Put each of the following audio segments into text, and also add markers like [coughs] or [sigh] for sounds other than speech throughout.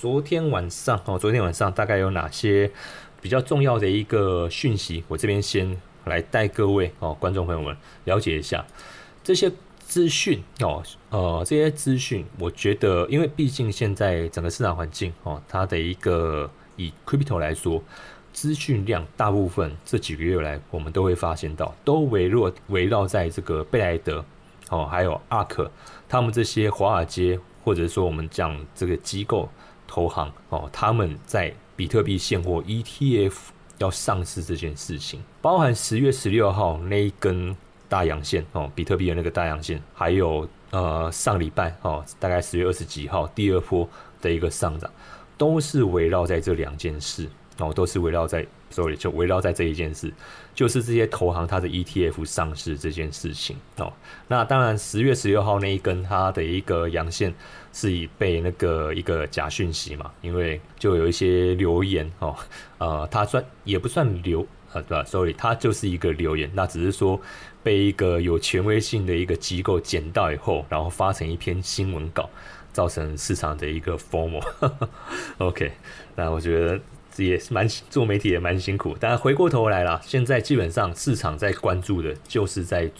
昨天晚上哦，昨天晚上大概有哪些比较重要的一个讯息？我这边先来带各位哦，观众朋友们了解一下这些资讯哦，呃，这些资讯，我觉得，因为毕竟现在整个市场环境哦，它的一个以 crypto 来说。资讯量大部分这几个月来，我们都会发现到，都围绕围绕在这个贝莱德哦，还有阿克他们这些华尔街，或者说我们讲这个机构投行哦，他们在比特币现货 ETF 要上市这件事情，包含十月十六号那一根大阳线哦，比特币的那个大阳线，还有呃上礼拜哦，大概十月二十几号第二波的一个上涨，都是围绕在这两件事。哦，都是围绕在所以就围绕在这一件事，就是这些投行它的 ETF 上市这件事情哦。那当然，十月十六号那一根它的一个阳线是以被那个一个假讯息嘛，因为就有一些留言哦，呃，它算也不算留啊，对吧所以它就是一个留言，那只是说被一个有权威性的一个机构捡到以后，然后发成一篇新闻稿，造成市场的一个 formal。[laughs] OK，那我觉得。也是蛮做媒体也蛮辛苦，但回过头来了，现在基本上市场在关注的就是在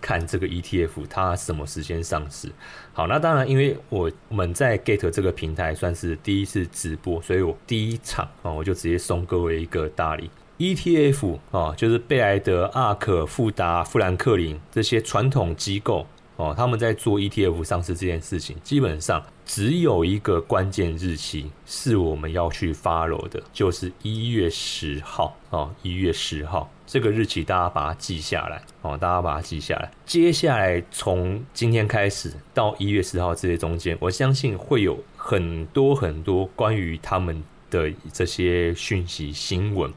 看这个 ETF 它什么时间上市。好，那当然，因为我们在 Gate 这个平台算是第一次直播，所以我第一场啊，我就直接送各位一个大礼 ETF 啊，就是贝莱德、阿克、富达、富兰克林这些传统机构。哦，他们在做 ETF 上市这件事情，基本上只有一个关键日期是我们要去 follow 的，就是一月十号。哦，一月十号这个日期，大家把它记下来。哦，大家把它记下来。接下来从今天开始到一月十号这些中间，我相信会有很多很多关于他们的这些讯息新闻。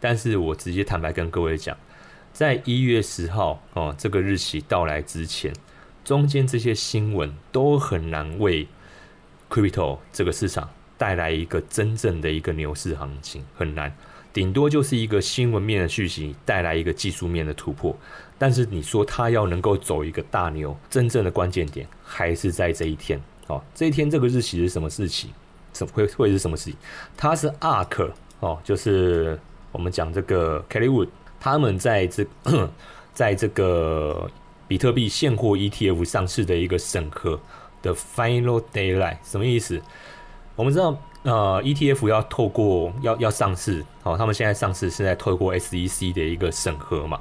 但是我直接坦白跟各位讲，在一月十号哦这个日期到来之前。中间这些新闻都很难为 crypto 这个市场带来一个真正的一个牛市行情，很难，顶多就是一个新闻面的续息带来一个技术面的突破。但是你说它要能够走一个大牛，真正的关键点还是在这一天。哦，这一天这个日期是什么事情？怎会会是什么事情？它是 ARK 哦，就是我们讲这个 Kelly Wood，他们在这在这个。[coughs] 比特币现货 ETF 上市的一个审核的 final daylight 什么意思？我们知道，呃，ETF 要透过要要上市，好，他们现在上市是在透过 SEC 的一个审核嘛？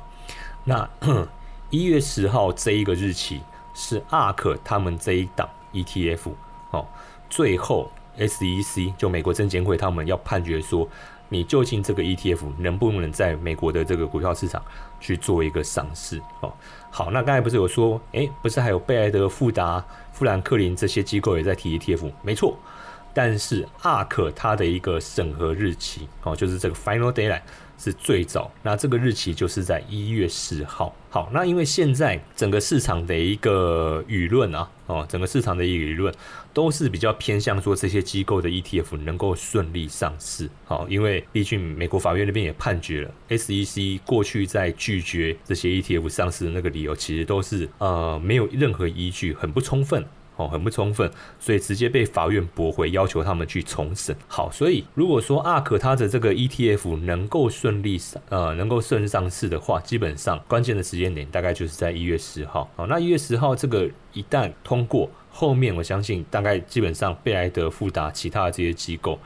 那 [coughs] 一月十号这一个日期是 ARK 他们这一档 ETF，哦，最后 SEC 就美国证监会他们要判决说。你究竟这个 ETF 能不能在美国的这个股票市场去做一个上市？哦，好，那刚才不是有说，诶，不是还有贝莱德、富达、富兰克林这些机构也在提 ETF？没错，但是 ARK 它的一个审核日期，哦，就是这个 Final day。是最早，那这个日期就是在一月十号。好，那因为现在整个市场的一个舆论啊，哦，整个市场的一个舆论都是比较偏向说这些机构的 ETF 能够顺利上市。好，因为毕竟美国法院那边也判决了，SEC 过去在拒绝这些 ETF 上市的那个理由，其实都是呃没有任何依据，很不充分。哦，很不充分，所以直接被法院驳回，要求他们去重审。好，所以如果说 ARK 它的这个 ETF 能够顺利上，呃，能够顺利上市的话，基本上关键的时间点大概就是在一月十号。好，那一月十号这个一旦通过，后面我相信大概基本上贝莱德、富达其他的这些机构，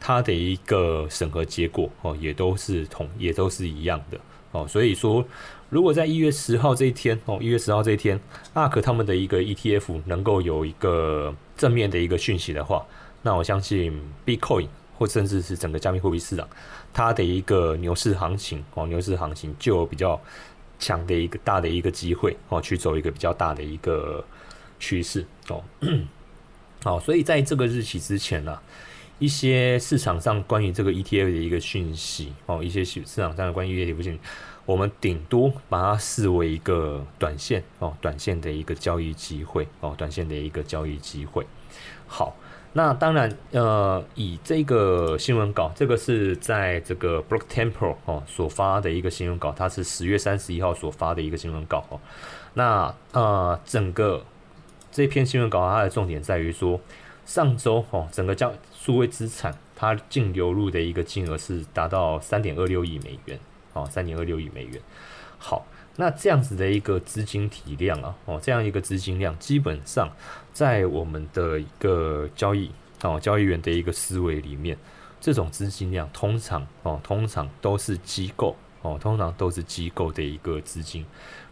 它的一个审核结果哦，也都是同，也都是一样的。哦，所以说。如果在一月十号这一天哦，一月十号这一天，ARK 他们的一个 ETF 能够有一个正面的一个讯息的话，那我相信 Bitcoin 或甚至是整个加密货币市场，它的一个牛市行情哦，牛市行情就有比较强的一个大的一个机会哦，去走一个比较大的一个趋势哦。好，所以在这个日期之前呢，一些市场上关于这个 ETF 的一个讯息哦，一些市场上关于 ETF 讯。我们顶多把它视为一个短线哦，短线的一个交易机会哦，短线的一个交易机会。好，那当然，呃，以这个新闻稿，这个是在这个 Block Temple 哦所发的一个新闻稿，它是十月三十一号所发的一个新闻稿哦。那呃，整个这篇新闻稿它的重点在于说，上周哦，整个交数位资产它净流入的一个金额是达到三点二六亿美元，哦，三点二六亿美元。好，那这样子的一个资金体量啊，哦，这样一个资金量，基本上在我们的一个交易哦，交易员的一个思维里面，这种资金量通常哦，通常都是机构哦，通常都是机构的一个资金。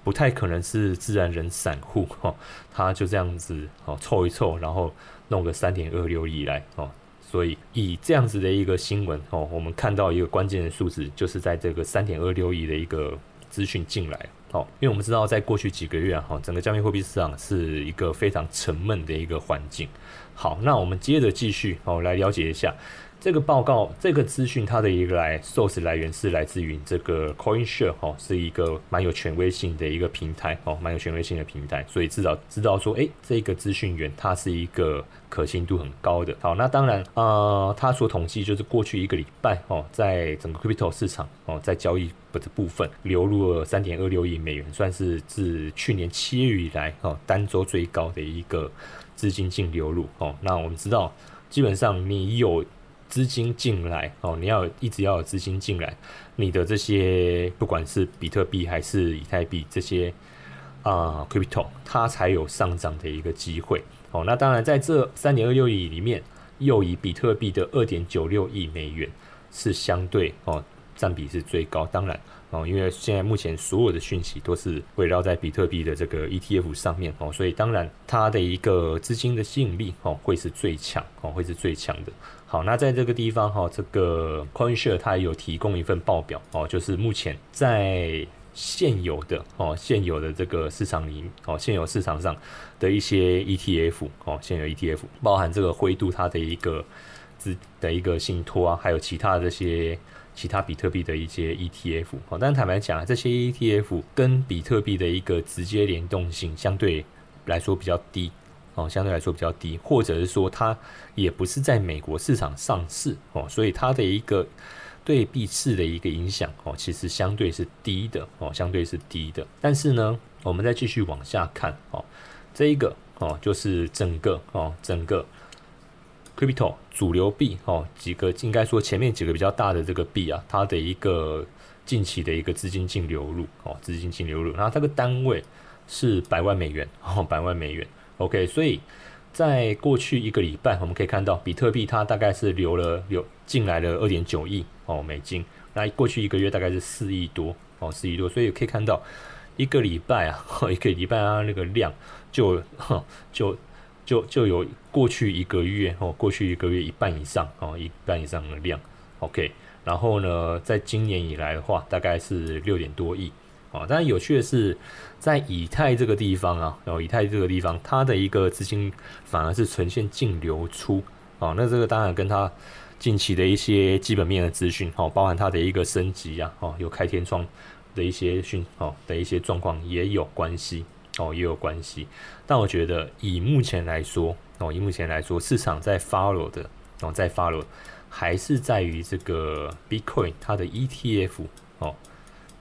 不太可能是自然人散户哈，他就这样子哦凑一凑，然后弄个三点二六亿来哦，所以以这样子的一个新闻哦，我们看到一个关键的数字，就是在这个三点二六亿的一个资讯进来哦，因为我们知道在过去几个月，哈，整个加密货币市场是一个非常沉闷的一个环境。好，那我们接着继续哦来了解一下。这个报告，这个资讯，它的一个来 source 来源是来自于这个 CoinShare 哦，是一个蛮有权威性的一个平台哦，蛮有权威性的平台，所以至少知道说，哎，这个资讯源它是一个可信度很高的。好，那当然，呃，它所统计就是过去一个礼拜哦，在整个 Crypto 市场哦，在交易的部分流入了三点二六亿美元，算是自去年七月以来哦单周最高的一个资金净流入哦。那我们知道，基本上你有资金进来哦，你要一直要有资金进来，你的这些不管是比特币还是以太币这些啊，crypto 它才有上涨的一个机会哦。那当然在这三点二六亿里面，又以比特币的二点九六亿美元是相对哦占比是最高。当然。哦，因为现在目前所有的讯息都是围绕在比特币的这个 ETF 上面哦，所以当然它的一个资金的吸引力哦会是最强哦，会是最强的。好，那在这个地方哈，这个 CoinShare 它也有提供一份报表哦，就是目前在现有的哦现有的这个市场里哦现有市场上的一些 ETF 哦现有 ETF 包含这个灰度它的一个资的一个信托啊，还有其他的这些。其他比特币的一些 ETF，哦，但坦白讲啊，这些 ETF 跟比特币的一个直接联动性相对来说比较低，哦，相对来说比较低，或者是说它也不是在美国市场上市，哦，所以它的一个对币市的一个影响，哦，其实相对是低的，哦，相对是低的。但是呢，我们再继续往下看，哦，这一个，哦，就是整个，哦，整个。Crypto 主流币哦，几个应该说前面几个比较大的这个币啊，它的一个近期的一个资金净流入哦，资金净流入，然后这个单位是百万美元哦，百万美元。OK，所以在过去一个礼拜，我们可以看到比特币它大概是流了流进来了二点九亿哦美金，那过去一个月大概是四亿多哦，四亿多，所以可以看到一个礼拜啊，一个礼拜啊那个量就就。就就有过去一个月哦，过去一个月一半以上哦，一半以上的量，OK。然后呢，在今年以来的话，大概是六点多亿哦。当然有趣的是，在以太这个地方啊，然后以太这个地方，它的一个资金反而是呈现净流出哦。那这个当然跟它近期的一些基本面的资讯哦，包含它的一个升级啊，哦，有开天窗的一些讯哦的一些状况也有关系。哦，也有关系，但我觉得以目前来说，哦，以目前来说，市场在 follow 的，哦，在 follow，还是在于这个 Bitcoin 它的 ETF 哦，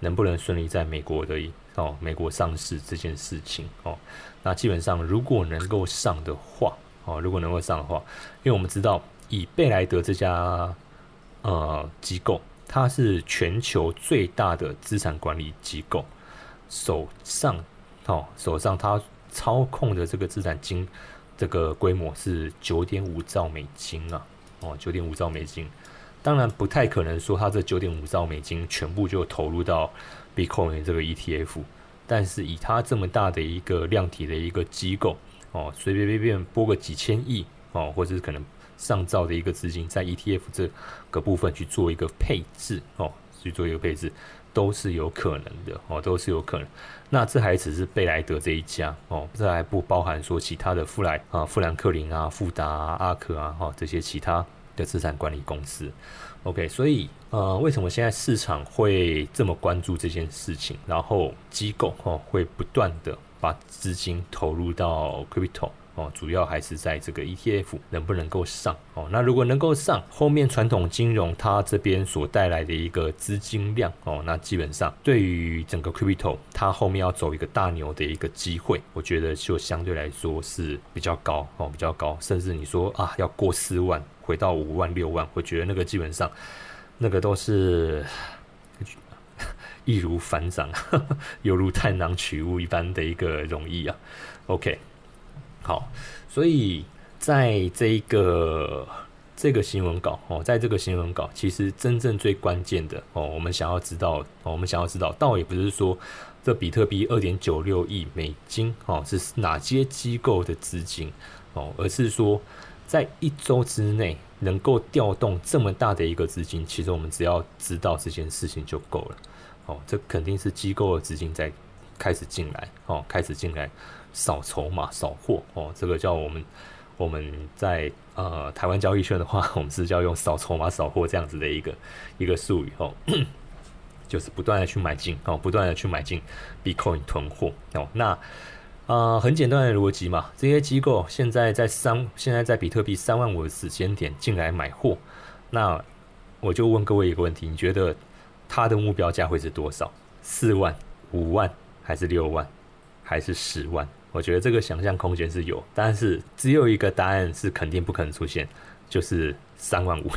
能不能顺利在美国的哦美国上市这件事情哦，那基本上如果能够上的话，哦，如果能够上的话，因为我们知道以贝莱德这家呃机构，它是全球最大的资产管理机构，手上。哦，手上他操控的这个资产金，这个规模是九点五兆美金啊！哦，九点五兆美金，当然不太可能说他这九点五兆美金全部就投入到 Bitcoin 这个 ETF，但是以他这么大的一个量体的一个机构，哦，随随便便拨个几千亿哦，或者是可能上兆的一个资金在 ETF 这个部分去做一个配置哦，去做一个配置。都是有可能的哦，都是有可能。那这还只是贝莱德这一家哦，这还不包含说其他的富莱啊、富兰克林啊、富达、啊阿克啊哈这些其他的资产管理公司。OK，所以呃，为什么现在市场会这么关注这件事情？然后机构哦会不断的把资金投入到 Crypto 哦，主要还是在这个 ETF 能不能够上哦。那如果能够上，后面传统金融它这边所带来的一个资金量哦，那基本上对于整个 Crypto 它后面要走一个大牛的一个机会，我觉得就相对来说是比较高哦，比较高。甚至你说啊，要过四万，回到五万六万，我觉得那个基本上那个都是 [laughs] 易如反掌，[laughs] 犹如探囊取物一般的一个容易啊。OK。好，所以在这一个这个新闻稿哦，在这个新闻稿，其实真正最关键的哦，我们想要知道，我们想要知道，倒也不是说这比特币二点九六亿美金哦是哪些机构的资金哦，而是说在一周之内能够调动这么大的一个资金，其实我们只要知道这件事情就够了哦，这肯定是机构的资金在开始进来哦，开始进来。扫筹码、扫货哦，这个叫我们我们在呃台湾交易圈的话，我们是叫用扫筹码、扫货这样子的一个一个术语哦，[clears throat] 就是不断的去买进哦，不断的去买进 Bitcoin 囤货哦。那啊，很简单的逻辑嘛，这些机构现在在三，现在在比特币三万五的时间点进来买货，那我就问各位一个问题，你觉得它的目标价会是多少？四万、五万还是六万，还是十万？我觉得这个想象空间是有，但是只有一个答案是肯定不可能出现，就是三万五。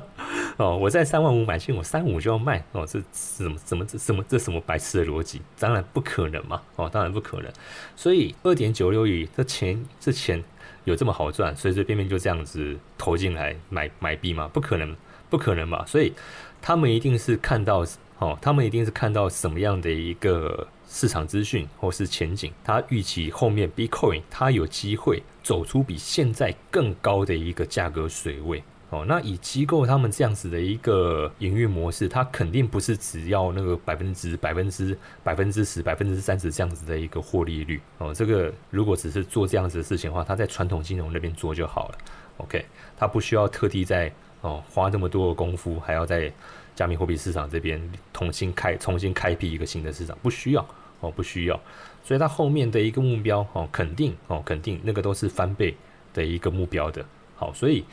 [laughs] 哦，我在三万五买进，我三五就要卖。哦，这什么什么这什么这什么白痴的逻辑？当然不可能嘛。哦，当然不可能。所以二点九六亿这钱这钱有这么好赚，随随便便就这样子投进来买买币吗？不可能，不可能吧。所以他们一定是看到哦，他们一定是看到什么样的一个。市场资讯或是前景，它预期后面 Bitcoin 它有机会走出比现在更高的一个价格水位哦。那以机构他们这样子的一个营运模式，它肯定不是只要那个百分之百分之百分之十百分之三十这样子的一个获利率哦。这个如果只是做这样子的事情的话，他在传统金融那边做就好了。OK，他不需要特地在哦花那么多的功夫，还要在加密货币市场这边重新开重新开辟一个新的市场，不需要。哦，不需要，所以它后面的一个目标哦，肯定哦，肯定那个都是翻倍的一个目标的。好，所以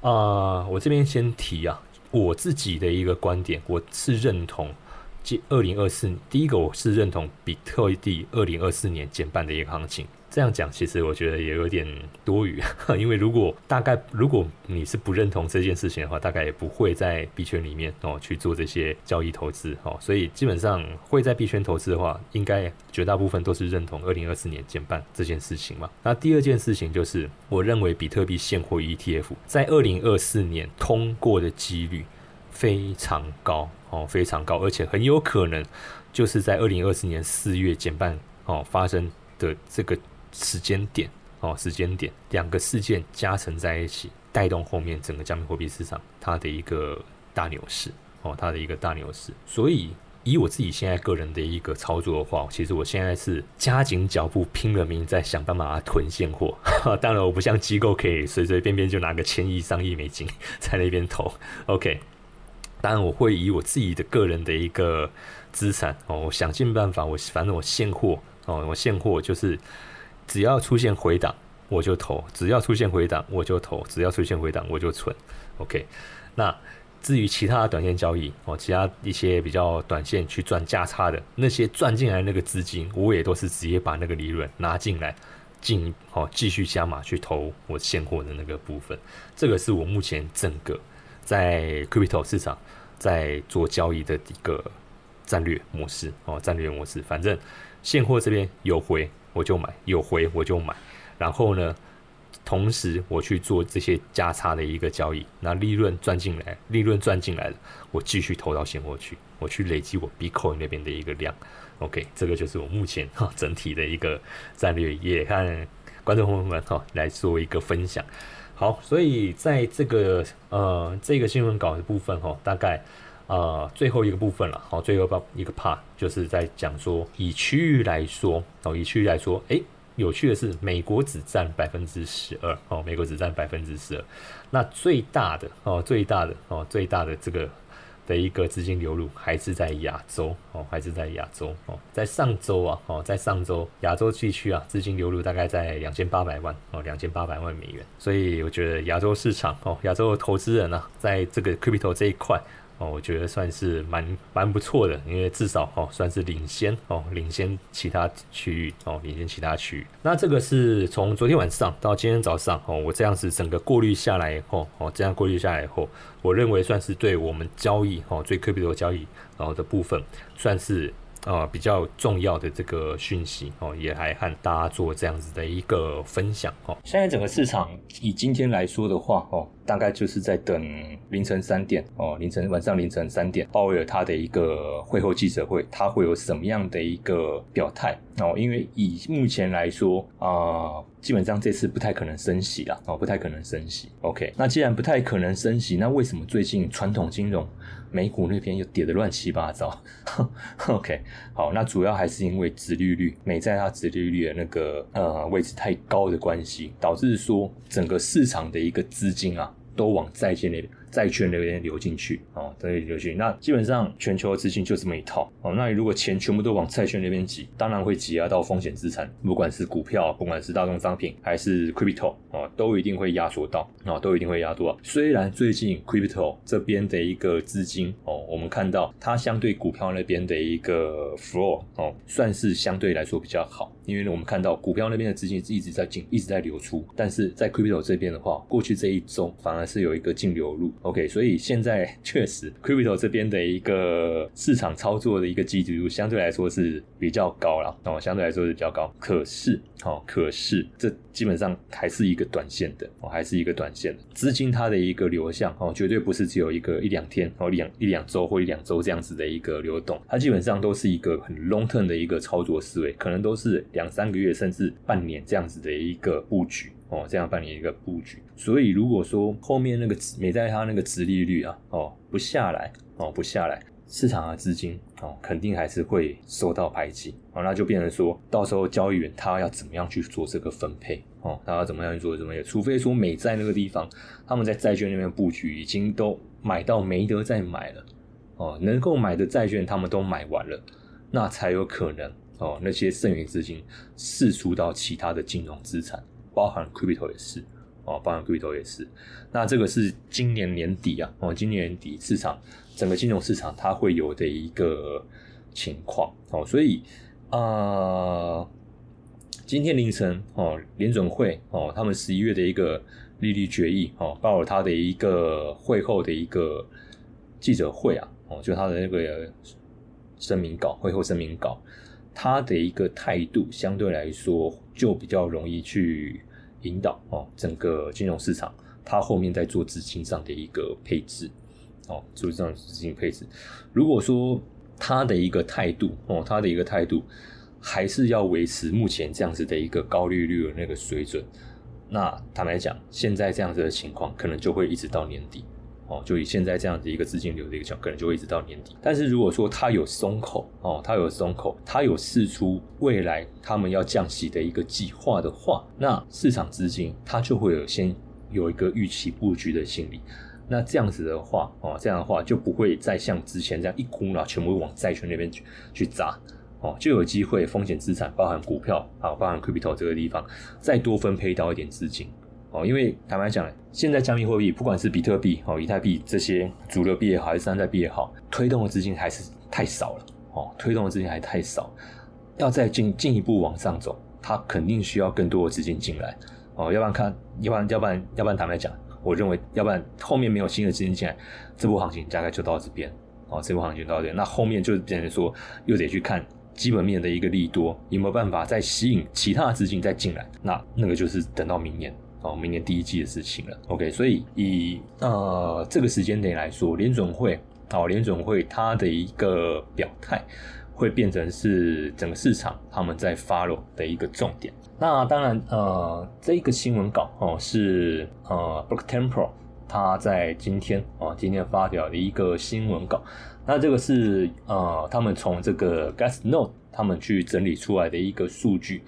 啊，我这边先提啊，我自己的一个观点，我是认同，这二零二四第一个我是认同比特币二零二四年减半的一个行情。这样讲，其实我觉得也有点多余，[laughs] 因为如果大概如果你是不认同这件事情的话，大概也不会在币圈里面哦去做这些交易投资哦。所以基本上会在币圈投资的话，应该绝大部分都是认同二零二四年减半这件事情嘛。那第二件事情就是，我认为比特币现货 ETF 在二零二四年通过的几率非常高哦，非常高，而且很有可能就是在二零二四年四月减半哦发生的这个。时间点哦，时间点两个事件加成在一起，带动后面整个加密货币市场它的一个大牛市哦，它的一个大牛市。所以以我自己现在个人的一个操作的话，其实我现在是加紧脚步，拼了命在想办法囤现货。[laughs] 当然，我不像机构可以随随便便就拿个千亿、上亿美金 [laughs] 在那边投。OK，当然我会以我自己的个人的一个资产哦，我想尽办法，我反正我现货哦，我现货就是。只要出现回档，我就投；只要出现回档，我就投；只要出现回档，我就存。OK，那至于其他的短线交易哦，其他一些比较短线去赚价差的那些赚进来那个资金，我也都是直接把那个利润拿进来，进哦继续加码去投我现货的那个部分。这个是我目前整个在 Crypto 市场在做交易的一个战略模式哦，战略模式。反正现货这边有回。我就买，有回我就买，然后呢，同时我去做这些价差的一个交易，那利润赚进来，利润赚进来了，我继续投到现货去，我去累积我 Bitcoin 那边的一个量。OK，这个就是我目前哈整体的一个战略，也看观众朋友们哈来做一个分享。好，所以在这个呃这个新闻稿的部分哈，大概。呃，最后一个部分了，好，最后一个 part 就是在讲说，以区域来说，哦，以区域来说，诶，有趣的是，美国只占百分之十二，哦，美国只占百分之十二，那最大的，哦，最大的，哦，最大的这个的一个资金流入还是在亚洲哦，还是在亚洲哦，在上周啊哦，在上周亚洲地区啊，资金流入大概在两千八百万哦，两千八百万美元，所以我觉得亚洲市场哦，亚洲的投资人呢，在这个 crypto 这一块。哦，我觉得算是蛮蛮不错的，因为至少哦算是领先哦，领先其他区域哦，领先其他区域。那这个是从昨天晚上到今天早上哦，我这样子整个过滤下来以后哦，这样过滤下来以后，我认为算是对我们交易哦，最科比的交易然后的部分算是。啊，比较重要的这个讯息哦，也来和大家做这样子的一个分享哦。现在整个市场以今天来说的话哦，大概就是在等凌晨三点哦，凌晨晚上凌晨三点，鲍威尔他的一个会后记者会，他会有什么样的一个表态哦？因为以目前来说啊，基本上这次不太可能升息了哦，不太可能升息。OK，那既然不太可能升息，那为什么最近传统金融？美股那边又跌得乱七八糟，[laughs] OK，好，那主要还是因为殖利率，美债它殖利率的那个呃位置太高的关系，导致说整个市场的一个资金啊都往债券那边。债券那边流进去哦，都流进去。那基本上全球的资金就这么一套哦。那你如果钱全部都往债券那边挤，当然会挤压到风险资产，不管是股票，不管是大宗商品，还是 crypto 哦，都一定会压缩到哦，都一定会压缩到。虽然最近 crypto 这边的一个资金哦，我们看到它相对股票那边的一个 flow 哦，算是相对来说比较好，因为我们看到股票那边的资金是一直在进，一直在流出，但是在 crypto 这边的话，过去这一周反而是有一个净流入。OK，所以现在 [laughs] 确实，crypto 这边的一个市场操作的一个积极度相对来说是比较高了哦，相对来说是比较高。可是，哦，可是这基本上还是一个短线的哦，还是一个短线的资金它的一个流向哦，绝对不是只有一个一两天哦，两一两周或一两周这样子的一个流动，它基本上都是一个很 long term 的一个操作思维，可能都是两三个月甚至半年这样子的一个布局。哦，这样办理一个布局，所以如果说后面那个美债它那个值利率啊，哦不下来，哦不下来，市场的资金哦肯定还是会受到排挤，哦那就变成说到时候交易员他要怎么样去做这个分配，哦他要怎么样去做怎么样，除非说美债那个地方他们在债券那边布局已经都买到没得再买了，哦能够买的债券他们都买完了，那才有可能哦那些剩余资金释出到其他的金融资产。包含 crypto 也是哦，包含 crypto 也是。那这个是今年年底啊，哦，今年年底市场整个金融市场它会有的一个情况哦，所以啊，今天凌晨哦，联准会哦，他们十一月的一个利率决议哦，包括他的一个会后的一个记者会啊，哦，就他的那个声明稿，会后声明稿。他的一个态度相对来说就比较容易去引导哦，整个金融市场，他后面在做资金上的一个配置哦，做这样资金配置。如果说他的一个态度哦，他的一个态度还是要维持目前这样子的一个高利率的那个水准，那坦白讲，现在这样子的情况可能就会一直到年底。哦，就以现在这样子一个资金流的一个角，可能就会一直到年底。但是如果说它有松口哦，它有松口，它有试出未来他们要降息的一个计划的话，那市场资金它就会有先有一个预期布局的心理。那这样子的话哦，这样的话就不会再像之前这样一股脑全部往债券那边去去砸哦，就有机会风险资产，包含股票啊，包含 crypto 这个地方，再多分配到一点资金。哦，因为坦白讲，现在加密货币不管是比特币、哦以太币这些主流币也好，还是山寨币也好，推动的资金还是太少了。哦，推动的资金还太少，要再进进一步往上走，它肯定需要更多的资金进来。哦，要不然看，要不然要不然要不然坦白讲，我认为要不然后面没有新的资金进来，这波行情大概就到这边。哦，这波行情到这边，那后面就变成说又得去看基本面的一个利多，有没有办法再吸引其他资金再进来？那那个就是等到明年。哦，明年第一季的事情了。OK，所以以呃这个时间点来说，联准会哦，联准会它的一个表态会变成是整个市场他们在 follow 的一个重点。那当然呃，这个新闻稿哦是呃 Book Temple 他在今天哦今天发表的一个新闻稿。那这个是呃他们从这个 Gas Note 他们去整理出来的一个数据。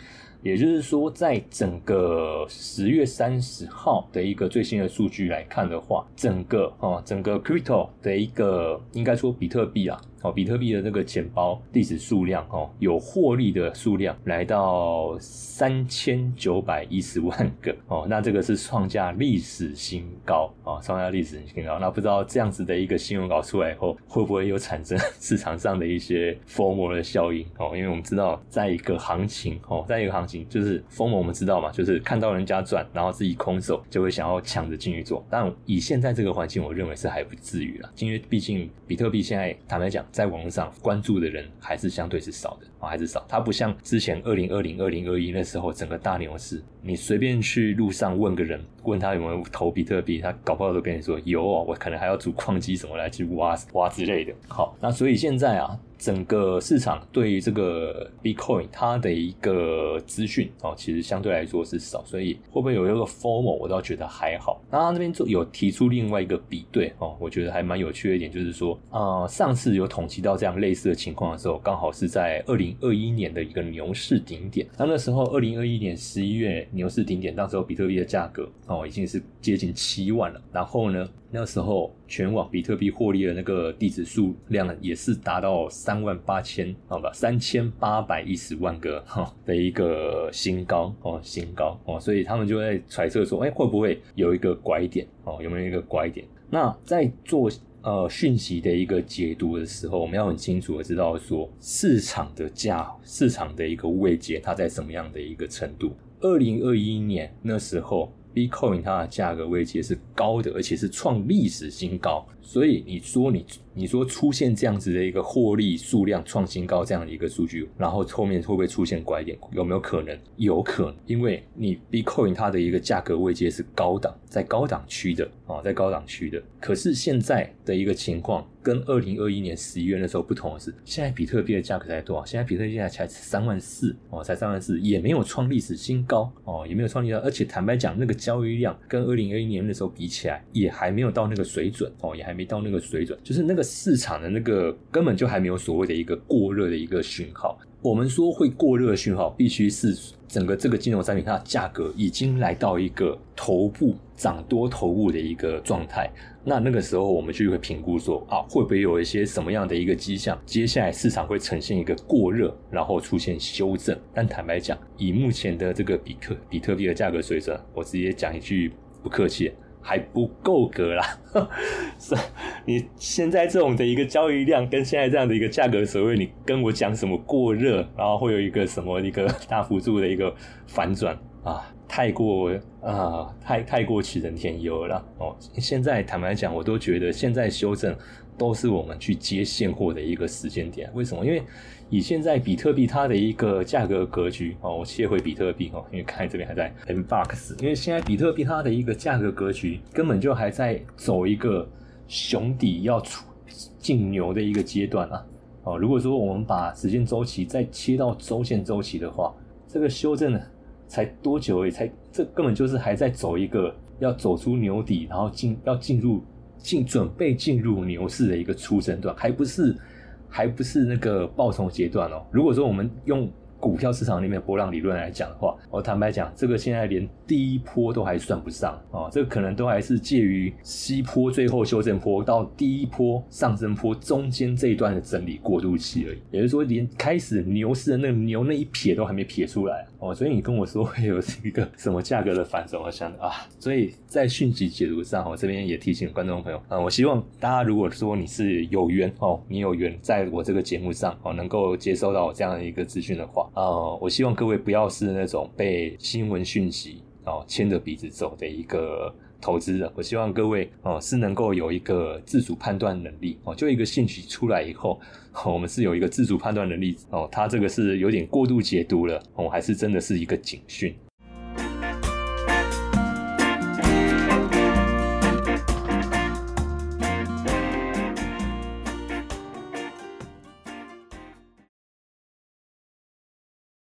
也就是说，在整个十月三十号的一个最新的数据来看的话，整个哦，整个 crypto 的一个应该说比特币啊。哦，比特币的这个钱包地址数量哦，有获利的数量来到三千九百一十万个哦，那这个是创下历史新高啊，创下历史新高。那不知道这样子的一个新闻稿出来以后，会不会有产生 [laughs] 市场上的一些疯魔的效应哦？因为我们知道，在一个行情哦，在一个行情就是疯魔，我们知道嘛，就是看到人家赚，然后自己空手就会想要抢着进去做。但以现在这个环境，我认为是还不至于了，因为毕竟比特币现在坦白讲。在网络上关注的人还是相对是少的啊，还是少。它不像之前二零二零、二零二一那时候整个大牛市，你随便去路上问个人，问他有没有投比特币，他搞不好都跟你说有哦，我可能还要组矿机什么来去挖挖之类的。好，那所以现在啊。整个市场对于这个 Bitcoin 它的一个资讯哦，其实相对来说是少，所以会不会有一个 formal，我倒觉得还好。那他这边就有提出另外一个比对哦，我觉得还蛮有趣的一点，就是说，呃，上次有统计到这样类似的情况的时候，刚好是在二零二一年的一个牛市顶点。那那时候二零二一年十一月牛市顶点，那时候比特币的价格哦已经是接近七万了。然后呢？那时候全网比特币获利的那个地址数量也是达到三万八千，好吧，三千八百一十万个哈的一个新高哦，新高哦，所以他们就在揣测说，哎，会不会有一个拐点哦？有没有一个拐点？那在做呃讯息的一个解读的时候，我们要很清楚的知道说，市场的价，市场的一个位阶，它在什么样的一个程度？二零二一年那时候。Bitcoin 它的价格位阶是高的，而且是创历史新高，所以你说你。你说出现这样子的一个获利数量创新高这样的一个数据，然后后面会不会出现拐点？有没有可能？有可能，因为你 Bitcoin 它的一个价格位阶是高档，在高档区的啊，在高档区的。可是现在的一个情况跟二零二一年十一月那时候不同的是，现在比特币的价格才多少？现在比特币现在才三万四哦，才三万四，也没有创历史新高哦，也没有创历史，而且坦白讲，那个交易量跟二零二一年那时候比起来，也还没有到那个水准哦，也还没到那个水准，就是那个。市场的那个根本就还没有所谓的一个过热的一个讯号。我们说会过热的讯号，必须是整个这个金融产品它的价格已经来到一个头部涨多头部的一个状态。那那个时候我们就会评估说啊，会不会有一些什么样的一个迹象？接下来市场会呈现一个过热，然后出现修正。但坦白讲，以目前的这个比特比特币的价格水准，我直接讲一句不客气。还不够格啦，[laughs] 是，你现在这种的一个交易量跟现在这样的一个价格，所谓你跟我讲什么过热，然后会有一个什么一个大幅度的一个反转啊，太过啊，太太过杞人天忧了哦。现在坦白讲，我都觉得现在修正都是我们去接现货的一个时间点。为什么？因为以现在比特币它的一个价格格局哦，我切回比特币哦，因为看这边还在 M box，因为现在比特币它的一个价格格局根本就还在走一个熊底要出进牛的一个阶段啊哦，如果说我们把时间周期再切到周线周期的话，这个修正才多久也，才这根本就是还在走一个要走出牛底，然后进要进入进准备进入牛市的一个初生段，还不是。还不是那个爆冲阶段哦。如果说我们用股票市场里面波浪理论来讲的话，我坦白讲，这个现在连第一波都还算不上哦，这个可能都还是介于西坡最后修正坡到第一波上升坡中间这一段的整理过渡期而已。也就是说，连开始牛市的那个牛那一撇都还没撇出来哦。所以你跟我说会有一个什么价格的反手，我想啊，所以在讯息解读上，我这边也提醒观众朋友啊，我希望大家如果说你是有缘哦，你有缘在我这个节目上哦，能够接收到我这样的一个资讯的话。呃，我希望各位不要是那种被新闻讯息哦牵着鼻子走的一个投资人。我希望各位哦是能够有一个自主判断能力哦。就一个兴趣出来以后，我们是有一个自主判断能力哦。他这个是有点过度解读了哦，还是真的是一个警讯？